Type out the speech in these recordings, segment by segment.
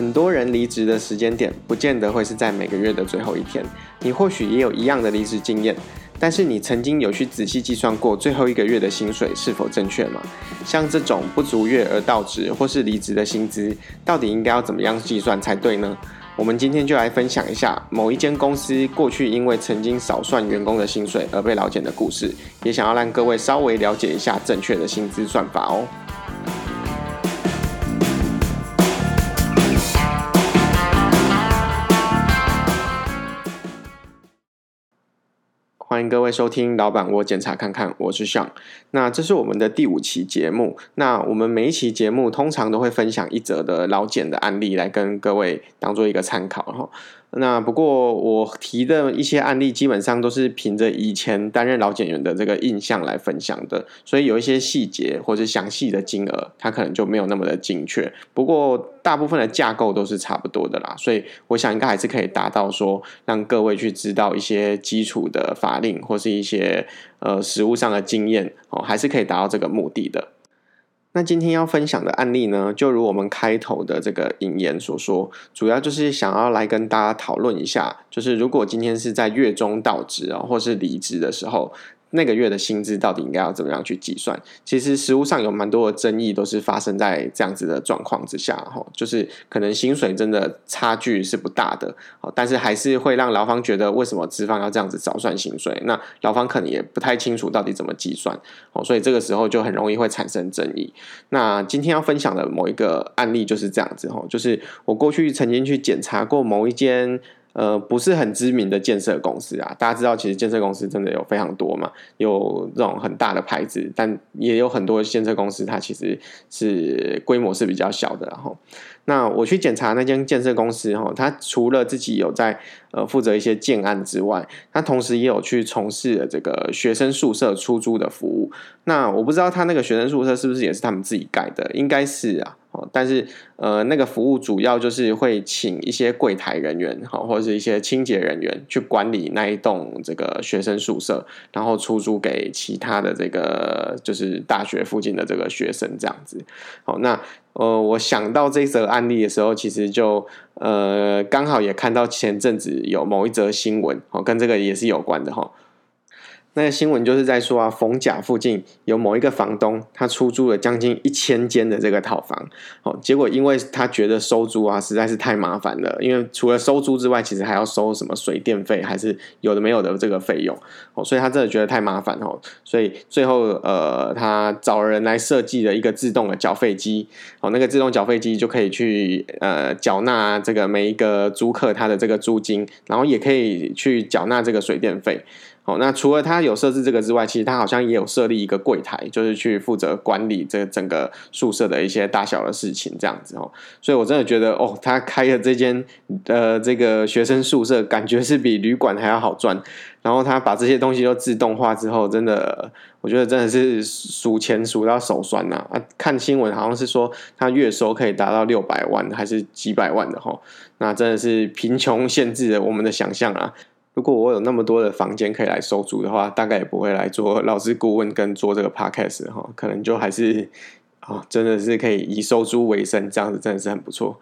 很多人离职的时间点，不见得会是在每个月的最后一天。你或许也有一样的离职经验，但是你曾经有去仔细计算过最后一个月的薪水是否正确吗？像这种不足月而到职或是离职的薪资，到底应该要怎么样计算才对呢？我们今天就来分享一下某一间公司过去因为曾经少算员工的薪水而被劳检的故事，也想要让各位稍微了解一下正确的薪资算法哦。欢迎各位收听《老板，我检查看看》，我是尚。那这是我们的第五期节目。那我们每一期节目通常都会分享一则的老检的案例，来跟各位当做一个参考哈。那不过我提的一些案例，基本上都是凭着以前担任老检员的这个印象来分享的，所以有一些细节或者详细的金额，它可能就没有那么的精确。不过大部分的架构都是差不多的啦，所以我想应该还是可以达到说，让各位去知道一些基础的法令或是一些呃实务上的经验哦，还是可以达到这个目的的。那今天要分享的案例呢，就如我们开头的这个引言所说，主要就是想要来跟大家讨论一下，就是如果今天是在月中到职啊，或是离职的时候。那个月的薪资到底应该要怎么样去计算？其实实务上有蛮多的争议，都是发生在这样子的状况之下，哈，就是可能薪水真的差距是不大的，哦但是还是会让劳方觉得为什么资方要这样子早算薪水？那劳方可能也不太清楚到底怎么计算，哦，所以这个时候就很容易会产生争议。那今天要分享的某一个案例就是这样子，哈，就是我过去曾经去检查过某一间。呃，不是很知名的建设公司啊，大家知道，其实建设公司真的有非常多嘛，有这种很大的牌子，但也有很多建设公司，它其实是规模是比较小的。然后，那我去检查那间建设公司，哈，它除了自己有在呃负责一些建案之外，它同时也有去从事了这个学生宿舍出租的服务。那我不知道他那个学生宿舍是不是也是他们自己盖的，应该是啊。哦但是，呃，那个服务主要就是会请一些柜台人员，哈，或者是一些清洁人员去管理那一栋这个学生宿舍，然后出租给其他的这个就是大学附近的这个学生这样子。好，那呃，我想到这则案例的时候，其实就呃刚好也看到前阵子有某一则新闻，哦，跟这个也是有关的哈。那个新闻就是在说啊，逢甲附近有某一个房东，他出租了将近一千间的这个套房，哦，结果因为他觉得收租啊实在是太麻烦了，因为除了收租之外，其实还要收什么水电费，还是有的没有的这个费用，哦，所以他真的觉得太麻烦哦，所以最后呃，他找人来设计了一个自动的缴费机，哦，那个自动缴费机就可以去呃缴纳这个每一个租客他的这个租金，然后也可以去缴纳这个水电费。哦，那除了他有设置这个之外，其实他好像也有设立一个柜台，就是去负责管理这整个宿舍的一些大小的事情，这样子哦。所以我真的觉得，哦，他开的这间呃这个学生宿舍，感觉是比旅馆还要好赚。然后他把这些东西都自动化之后，真的，我觉得真的是数钱数到手酸呐啊！看新闻好像是说他月收可以达到六百万还是几百万的哈，那真的是贫穷限制了我们的想象啊。如果我有那么多的房间可以来收租的话，大概也不会来做老师顾问跟做这个 podcast 哈，可能就还是啊，真的是可以以收租为生，这样子真的是很不错。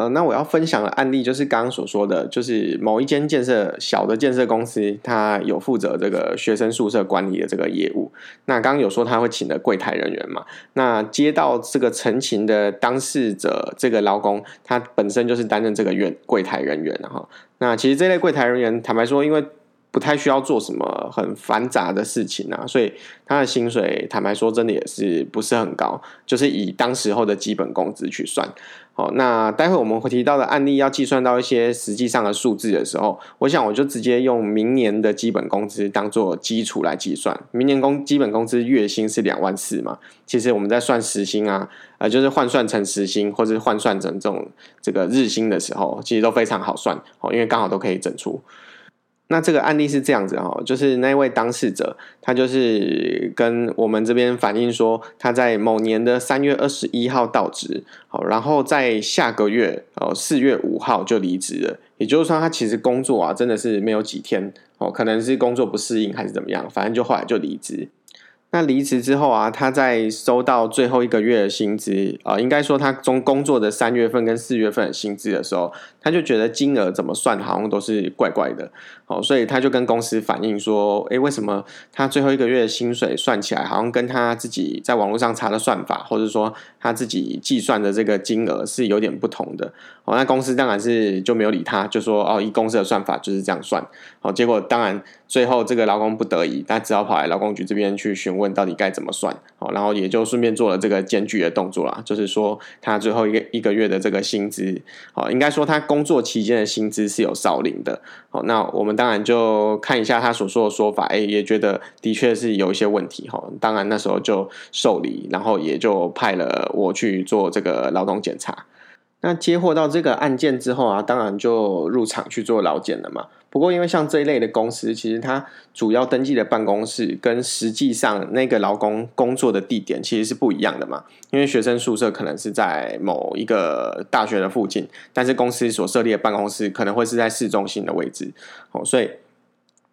呃，那我要分享的案例就是刚刚所说的，就是某一间建设小的建设公司，它有负责这个学生宿舍管理的这个业务。那刚刚有说他会请的柜台人员嘛？那接到这个陈情的当事者，这个劳工，他本身就是担任这个员柜台人员哈。那其实这类柜台人员，坦白说，因为不太需要做什么很繁杂的事情啊，所以他的薪水坦白说真的也是不是很高，就是以当时候的基本工资去算。好，那待会我们会提到的案例要计算到一些实际上的数字的时候，我想我就直接用明年的基本工资当做基础来计算。明年工基本工资月薪是两万四嘛，其实我们在算时薪啊，呃，就是换算成时薪或者是换算成这种这个日薪的时候，其实都非常好算哦，因为刚好都可以整出。那这个案例是这样子哈，就是那位当事者，他就是跟我们这边反映说，他在某年的三月二十一号到职，好，然后在下个月哦四月五号就离职了。也就是说，他其实工作啊真的是没有几天哦，可能是工作不适应还是怎么样，反正就后来就离职。那离职之后啊，他在收到最后一个月的薪资啊、应该说他中工作的三月份跟四月份的薪资的时候，他就觉得金额怎么算好像都是怪怪的，哦，所以他就跟公司反映说，诶，为什么他最后一个月的薪水算起来好像跟他自己在网络上查的算法，或者说他自己计算的这个金额是有点不同的，哦，那公司当然是就没有理他，就说哦，以公司的算法就是这样算，哦，结果当然最后这个劳工不得已，他只好跑来劳工局这边去询问。到底该怎么算？好，然后也就顺便做了这个检举的动作啦，就是说他最后一个一个月的这个薪资，好，应该说他工作期间的薪资是有少领的。好，那我们当然就看一下他所说的说法，哎，也觉得的确是有一些问题。哈，当然那时候就受理，然后也就派了我去做这个劳动检查。那接获到这个案件之后啊，当然就入场去做劳检了嘛。不过，因为像这一类的公司，其实它主要登记的办公室跟实际上那个劳工工作的地点其实是不一样的嘛。因为学生宿舍可能是在某一个大学的附近，但是公司所设立的办公室可能会是在市中心的位置。哦，所以。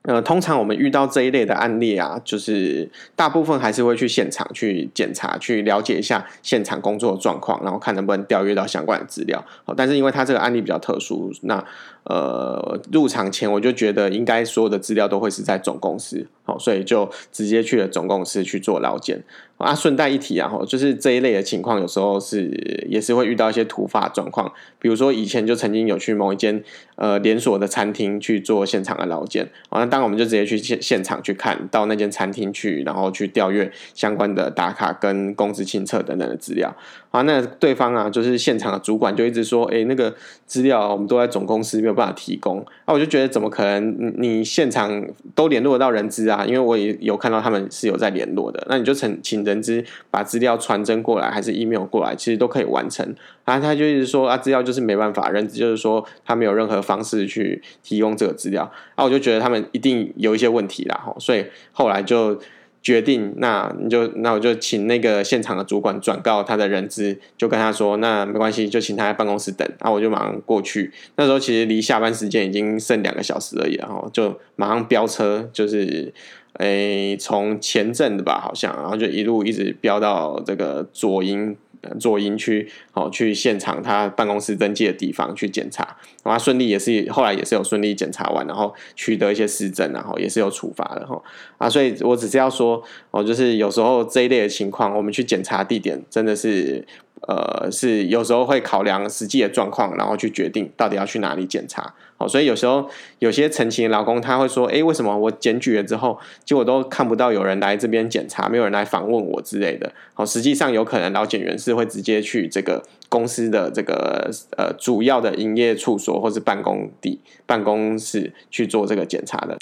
呃，通常我们遇到这一类的案例啊，就是大部分还是会去现场去检查，去了解一下现场工作的状况，然后看能不能调阅到相关的资料。好，但是因为他这个案例比较特殊，那呃入场前我就觉得应该所有的资料都会是在总公司，好，所以就直接去了总公司去做劳检。啊，顺带一提啊，就是这一类的情况，有时候是也是会遇到一些突发状况，比如说以前就曾经有去某一间呃连锁的餐厅去做现场的劳检，啊，那当然我们就直接去现现场去看到那间餐厅去，然后去调阅相关的打卡跟工资清册等等的资料，啊，那对方啊就是现场的主管就一直说，哎，那个资料我们都在总公司没有办法提供，啊，我就觉得怎么可能？你现场都联络得到人资啊？因为我也有看到他们是有在联络的，那你就请请。人资把资料传真过来，还是 email 过来，其实都可以完成。啊，他就一直说啊，资料就是没办法，人资就是说他没有任何方式去提供这个资料。啊，我就觉得他们一定有一些问题啦，所以后来就决定，那你就那我就请那个现场的主管转告他的人资，就跟他说，那没关系，就请他在办公室等。那，我就马上过去。那时候其实离下班时间已经剩两个小时而已，然后就马上飙车，就是。诶，从前镇的吧，好像，然后就一路一直飙到这个左营左营区，哦，去现场他办公室登记的地方去检查，然后顺利也是后来也是有顺利检查完，然后取得一些事证，然后也是有处罚的哈啊，所以我只是要说哦，就是有时候这一类的情况，我们去检查地点真的是。呃，是有时候会考量实际的状况，然后去决定到底要去哪里检查。好，所以有时候有些陈情的劳工他会说：“诶，为什么我检举了之后，结果都看不到有人来这边检查，没有人来访问我之类的？”好，实际上有可能劳检员是会直接去这个公司的这个呃主要的营业处所或是办公地办公室去做这个检查的。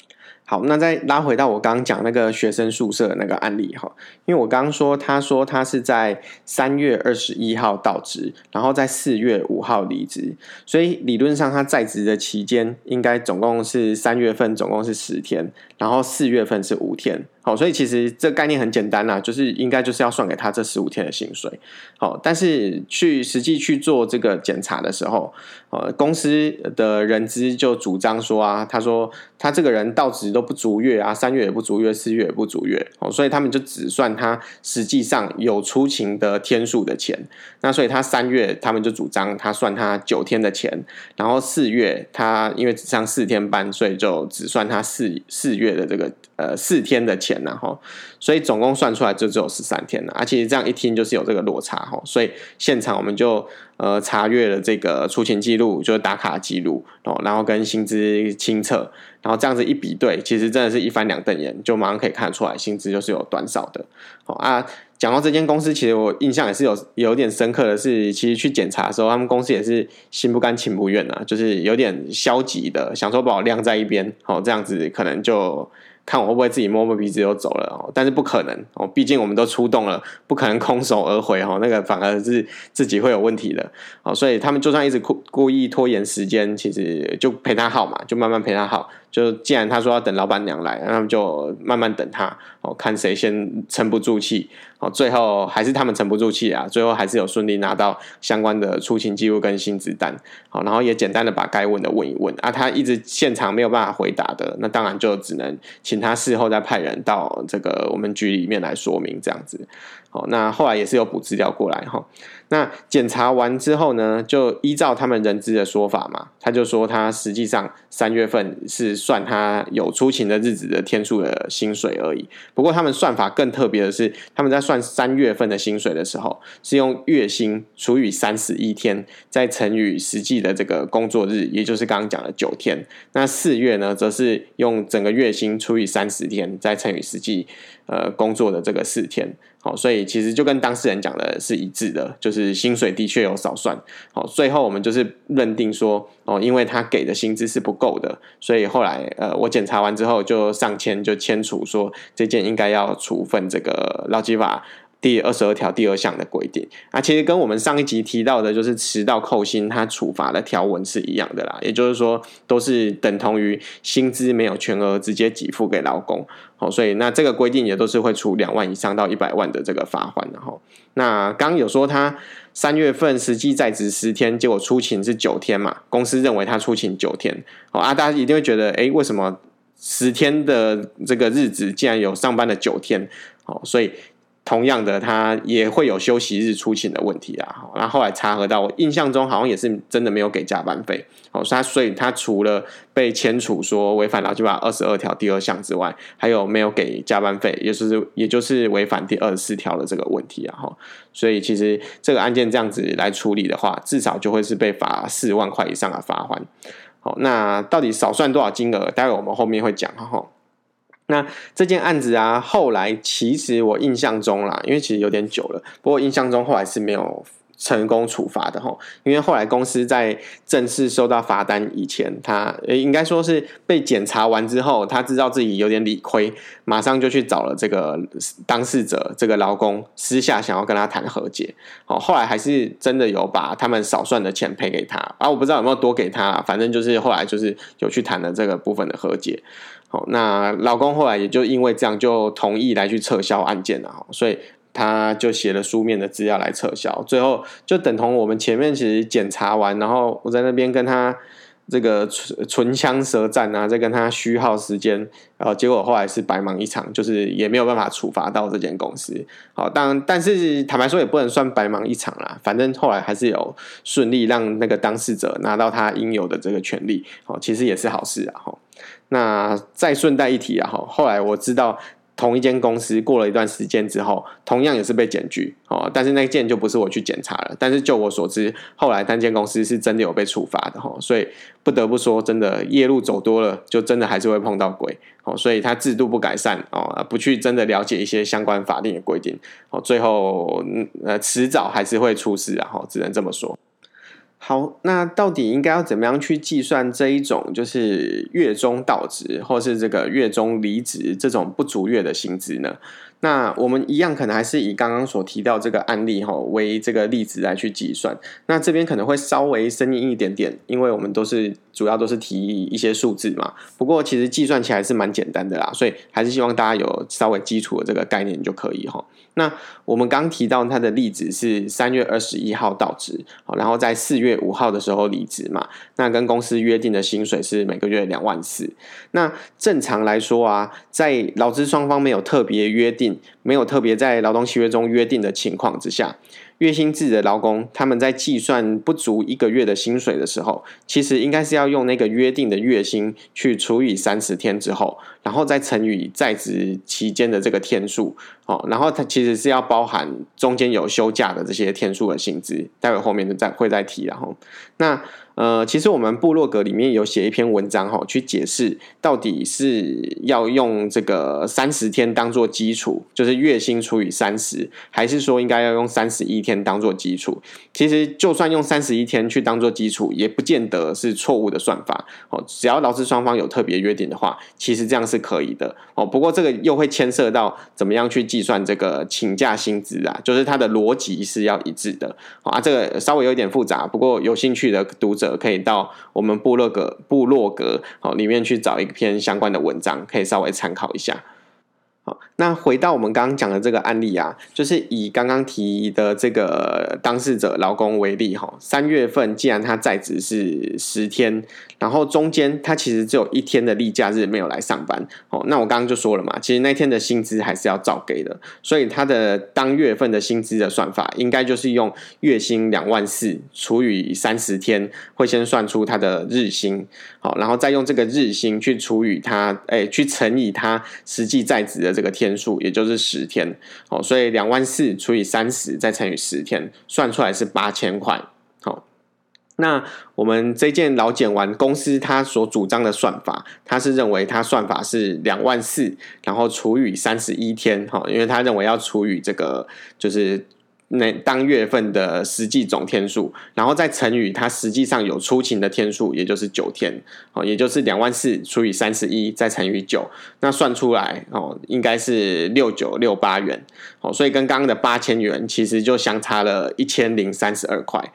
好，那再拉回到我刚刚讲那个学生宿舍的那个案例哈，因为我刚刚说，他说他是在三月二十一号到职，然后在四月五号离职，所以理论上他在职的期间应该总共是三月份总共是十天，然后四月份是五天。好，所以其实这概念很简单啦，就是应该就是要算给他这十五天的薪水。好，但是去实际去做这个检查的时候，呃，公司的人资就主张说啊，他说他这个人到职都不足月啊，三月也不足月，四月也不足月，哦，所以他们就只算他实际上有出勤的天数的钱。那所以他三月他们就主张他算他九天的钱，然后四月他因为只上四天班，所以就只算他四四月的这个呃四天的钱。然后，所以总共算出来就只有十三天了，而且这样一听就是有这个落差哈。所以现场我们就呃查阅了这个出勤记录，就是打卡记录哦，然后跟薪资清册，然后这样子一比对，其实真的是一翻两瞪眼，就马上可以看得出来薪资就是有短少的。哦啊，讲到这间公司，其实我印象也是有有点深刻的是，其实去检查的时候，他们公司也是心不甘情不愿啊，就是有点消极的，想说把我晾在一边，哦这样子可能就。看我会不会自己摸摸鼻子就走了哦，但是不可能哦，毕竟我们都出动了，不可能空手而回哦，那个反而是自己会有问题的哦，所以他们就算一直故故意拖延时间，其实就陪他耗嘛，就慢慢陪他耗，就既然他说要等老板娘来，那么就慢慢等他哦，看谁先沉不住气哦。最后还是他们沉不住气啊，最后还是有顺利拿到相关的出勤记录跟薪资单，好，然后也简单的把该问的问一问啊。他一直现场没有办法回答的，那当然就只能请他事后再派人到这个我们局里面来说明这样子。好，那后来也是有补资料过来哈。那检查完之后呢，就依照他们人资的说法嘛，他就说他实际上三月份是算他有出勤的日子的天数的薪水而已。不过他们算法更特别的是，他们在算三月份的薪水的时候，是用月薪除以三十一天，再乘以实际的这个工作日，也就是刚刚讲的九天。那四月呢，则是用整个月薪除以三十天，再乘以实际呃工作的这个四天。好，所以其实就跟当事人讲的是一致的，就是薪水的确有少算。好，最后我们就是认定说，哦，因为他给的薪资是不够的，所以后来呃，我检查完之后就上签就签署说，这件应该要处分这个劳基法。第二十二条第二项的规定啊，其实跟我们上一集提到的，就是迟到扣薪，它处罚的条文是一样的啦。也就是说，都是等同于薪资没有全额直接给付给劳工。好，所以那这个规定也都是会处两万以上到一百万的这个罚款。然后，那刚有说他三月份实际在职十天，结果出勤是九天嘛？公司认为他出勤九天。好啊，大家一定会觉得，哎，为什么十天的这个日子竟然有上班的九天？好，所以。同样的，他也会有休息日出勤的问题啊。好，那后来查核到，我印象中好像也是真的没有给加班费。好，所以他所以他除了被签处说违反劳基法二十二条第二项之外，还有没有给加班费，也就是也就是违反第二十四条的这个问题啊。哈，所以其实这个案件这样子来处理的话，至少就会是被罚四万块以上的罚锾。好，那到底少算多少金额？待会我们后面会讲哈。那这件案子啊，后来其实我印象中啦，因为其实有点久了，不过印象中后来是没有成功处罚的齁。因为后来公司在正式收到罚单以前，他应该说是被检查完之后，他知道自己有点理亏，马上就去找了这个当事者这个劳工，私下想要跟他谈和解。好，后来还是真的有把他们少算的钱赔给他，啊，我不知道有没有多给他，反正就是后来就是有去谈了这个部分的和解。好，那老公后来也就因为这样就同意来去撤销案件了，所以他就写了书面的资料来撤销，最后就等同我们前面其实检查完，然后我在那边跟他这个唇唇枪舌战啊，在跟他虚耗时间，然后结果后来是白忙一场，就是也没有办法处罚到这间公司。好，当然，但是坦白说也不能算白忙一场啦，反正后来还是有顺利让那个当事者拿到他应有的这个权利，好，其实也是好事啊，那再顺带一提啊，哈，后来我知道同一间公司过了一段时间之后，同样也是被检举哦，但是那件就不是我去检查了。但是就我所知，后来单间公司是真的有被处罚的哈，所以不得不说，真的夜路走多了，就真的还是会碰到鬼哦。所以他制度不改善哦，不去真的了解一些相关法令的规定哦，最后呃迟早还是会出事啊，哈，只能这么说。好，那到底应该要怎么样去计算这一种就是月中到职，或是这个月中离职这种不足月的薪资呢？那我们一样可能还是以刚刚所提到这个案例哈为这个例子来去计算。那这边可能会稍微生硬一点点，因为我们都是主要都是提一些数字嘛。不过其实计算起来是蛮简单的啦，所以还是希望大家有稍微基础的这个概念就可以哈。那我们刚提到他的例子是三月二十一号到职，然后在四月五号的时候离职嘛。那跟公司约定的薪水是每个月两万四。那正常来说啊，在劳资双方没有特别约定，没有特别在劳动契约中约定的情况之下。月薪制的劳工，他们在计算不足一个月的薪水的时候，其实应该是要用那个约定的月薪去除以三十天之后，然后再乘以在职期间的这个天数，哦，然后它其实是要包含中间有休假的这些天数的薪资，待会后面再会再提，然后那。呃，其实我们部落格里面有写一篇文章哈，去解释到底是要用这个三十天当做基础，就是月薪除以三十，还是说应该要用三十一天当做基础？其实就算用三十一天去当做基础，也不见得是错误的算法哦。只要劳资双方有特别约定的话，其实这样是可以的哦。不过这个又会牵涉到怎么样去计算这个请假薪资啊，就是它的逻辑是要一致的啊。这个稍微有点复杂，不过有兴趣的读者。可以到我们部落格部落格好里面去找一篇相关的文章，可以稍微参考一下。好，那回到我们刚刚讲的这个案例啊，就是以刚刚提的这个当事者劳工为例哈，三月份既然他在职是十天，然后中间他其实只有一天的例假日没有来上班，哦，那我刚刚就说了嘛，其实那天的薪资还是要照给的，所以他的当月份的薪资的算法，应该就是用月薪两万四除以三十天，会先算出他的日薪，好，然后再用这个日薪去除以他，哎，去乘以他实际在职的。这个天天数也就是十天，哦，所以两万四除以三十再乘以十天，算出来是八千块。好，那我们这件老检完，公司他所主张的算法，他是认为他算法是两万四，然后除以三十一天，哈，因为他认为要除以这个就是。那当月份的实际总天数，然后再乘以它实际上有出勤的天数，也就是九天，哦，也就是两万四除以三十一，再乘以九，那算出来哦，应该是六九六八元，哦，所以跟刚刚的八千元其实就相差了一千零三十二块。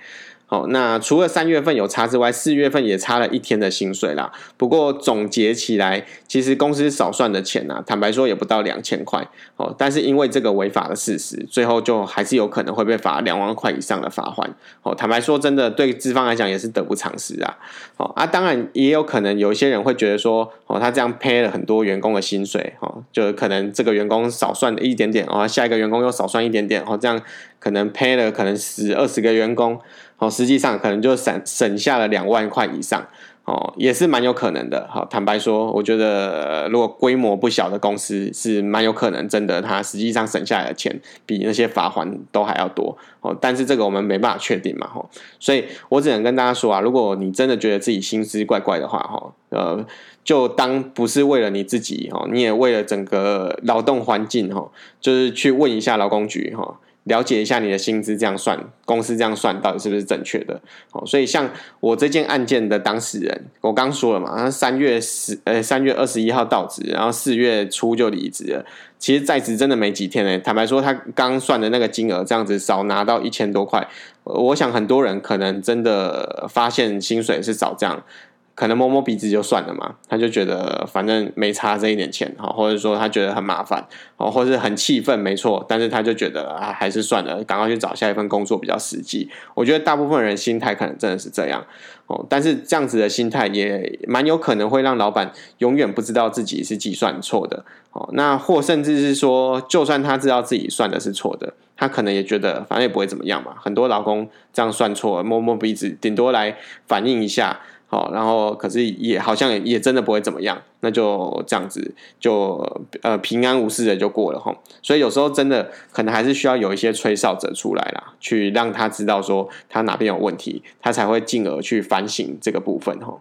哦，那除了三月份有差之外，四月份也差了一天的薪水啦。不过总结起来，其实公司少算的钱啊，坦白说也不到两千块。哦，但是因为这个违法的事实，最后就还是有可能会被罚两万块以上的罚款。哦，坦白说，真的对资方来讲也是得不偿失啊。哦啊，当然也有可能有一些人会觉得说，哦，他这样赔了很多员工的薪水，哦，就可能这个员工少算了一点点，哦，下一个员工又少算一点点，哦，这样可能赔了可能十二十个员工。哦，实际上可能就省省下了两万块以上，哦，也是蛮有可能的。好，坦白说，我觉得如果规模不小的公司是蛮有可能，真的，它实际上省下来的钱比那些罚款都还要多。哦，但是这个我们没办法确定嘛，吼，所以我只能跟大家说啊，如果你真的觉得自己薪资怪怪的话，哈，呃，就当不是为了你自己，哈，你也为了整个劳动环境，哈，就是去问一下劳工局，哈。了解一下你的薪资这样算，公司这样算到底是不是正确的？哦，所以像我这件案件的当事人，我刚说了嘛，他三月十呃三月二十一号到职，然后四月初就离职了。其实在职真的没几天呢。坦白说，他刚算的那个金额这样子少拿到一千多块，我想很多人可能真的发现薪水是少这样。可能摸摸鼻子就算了嘛，他就觉得反正没差这一点钱哈，或者说他觉得很麻烦哦，或者是很气愤，没错，但是他就觉得啊，还是算了，赶快去找下一份工作比较实际。我觉得大部分人心态可能真的是这样哦，但是这样子的心态也蛮有可能会让老板永远不知道自己是计算错的哦，那或甚至是说，就算他知道自己算的是错的，他可能也觉得反正也不会怎么样嘛。很多老公这样算错，摸摸鼻子，顶多来反映一下。好，然后可是也好像也真的不会怎么样，那就这样子就呃平安无事的就过了哈。所以有时候真的可能还是需要有一些吹哨者出来啦，去让他知道说他哪边有问题，他才会进而去反省这个部分哈。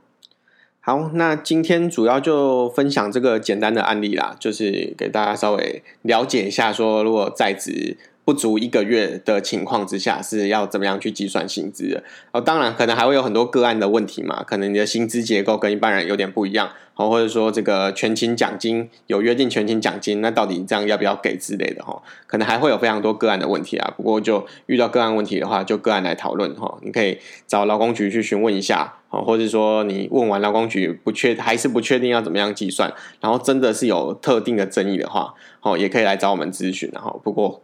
好，那今天主要就分享这个简单的案例啦，就是给大家稍微了解一下说，如果在职。不足一个月的情况之下，是要怎么样去计算薪资的？哦，当然可能还会有很多个案的问题嘛，可能你的薪资结构跟一般人有点不一样，哦，或者说这个全勤奖金有约定全勤奖金，那到底这样要不要给之类的哈？可能还会有非常多个案的问题啊。不过就遇到个案问题的话，就个案来讨论哈。你可以找劳工局去询问一下，哦，或者说你问完劳工局不确还是不确定要怎么样计算，然后真的是有特定的争议的话，哦，也可以来找我们咨询，然后不过。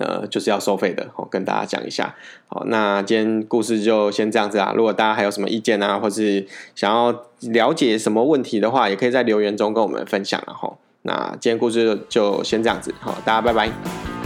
呃，就是要收费的，我跟大家讲一下。好，那今天故事就先这样子啊。如果大家还有什么意见啊，或是想要了解什么问题的话，也可以在留言中跟我们分享。然后，那今天故事就先这样子。好，大家拜拜。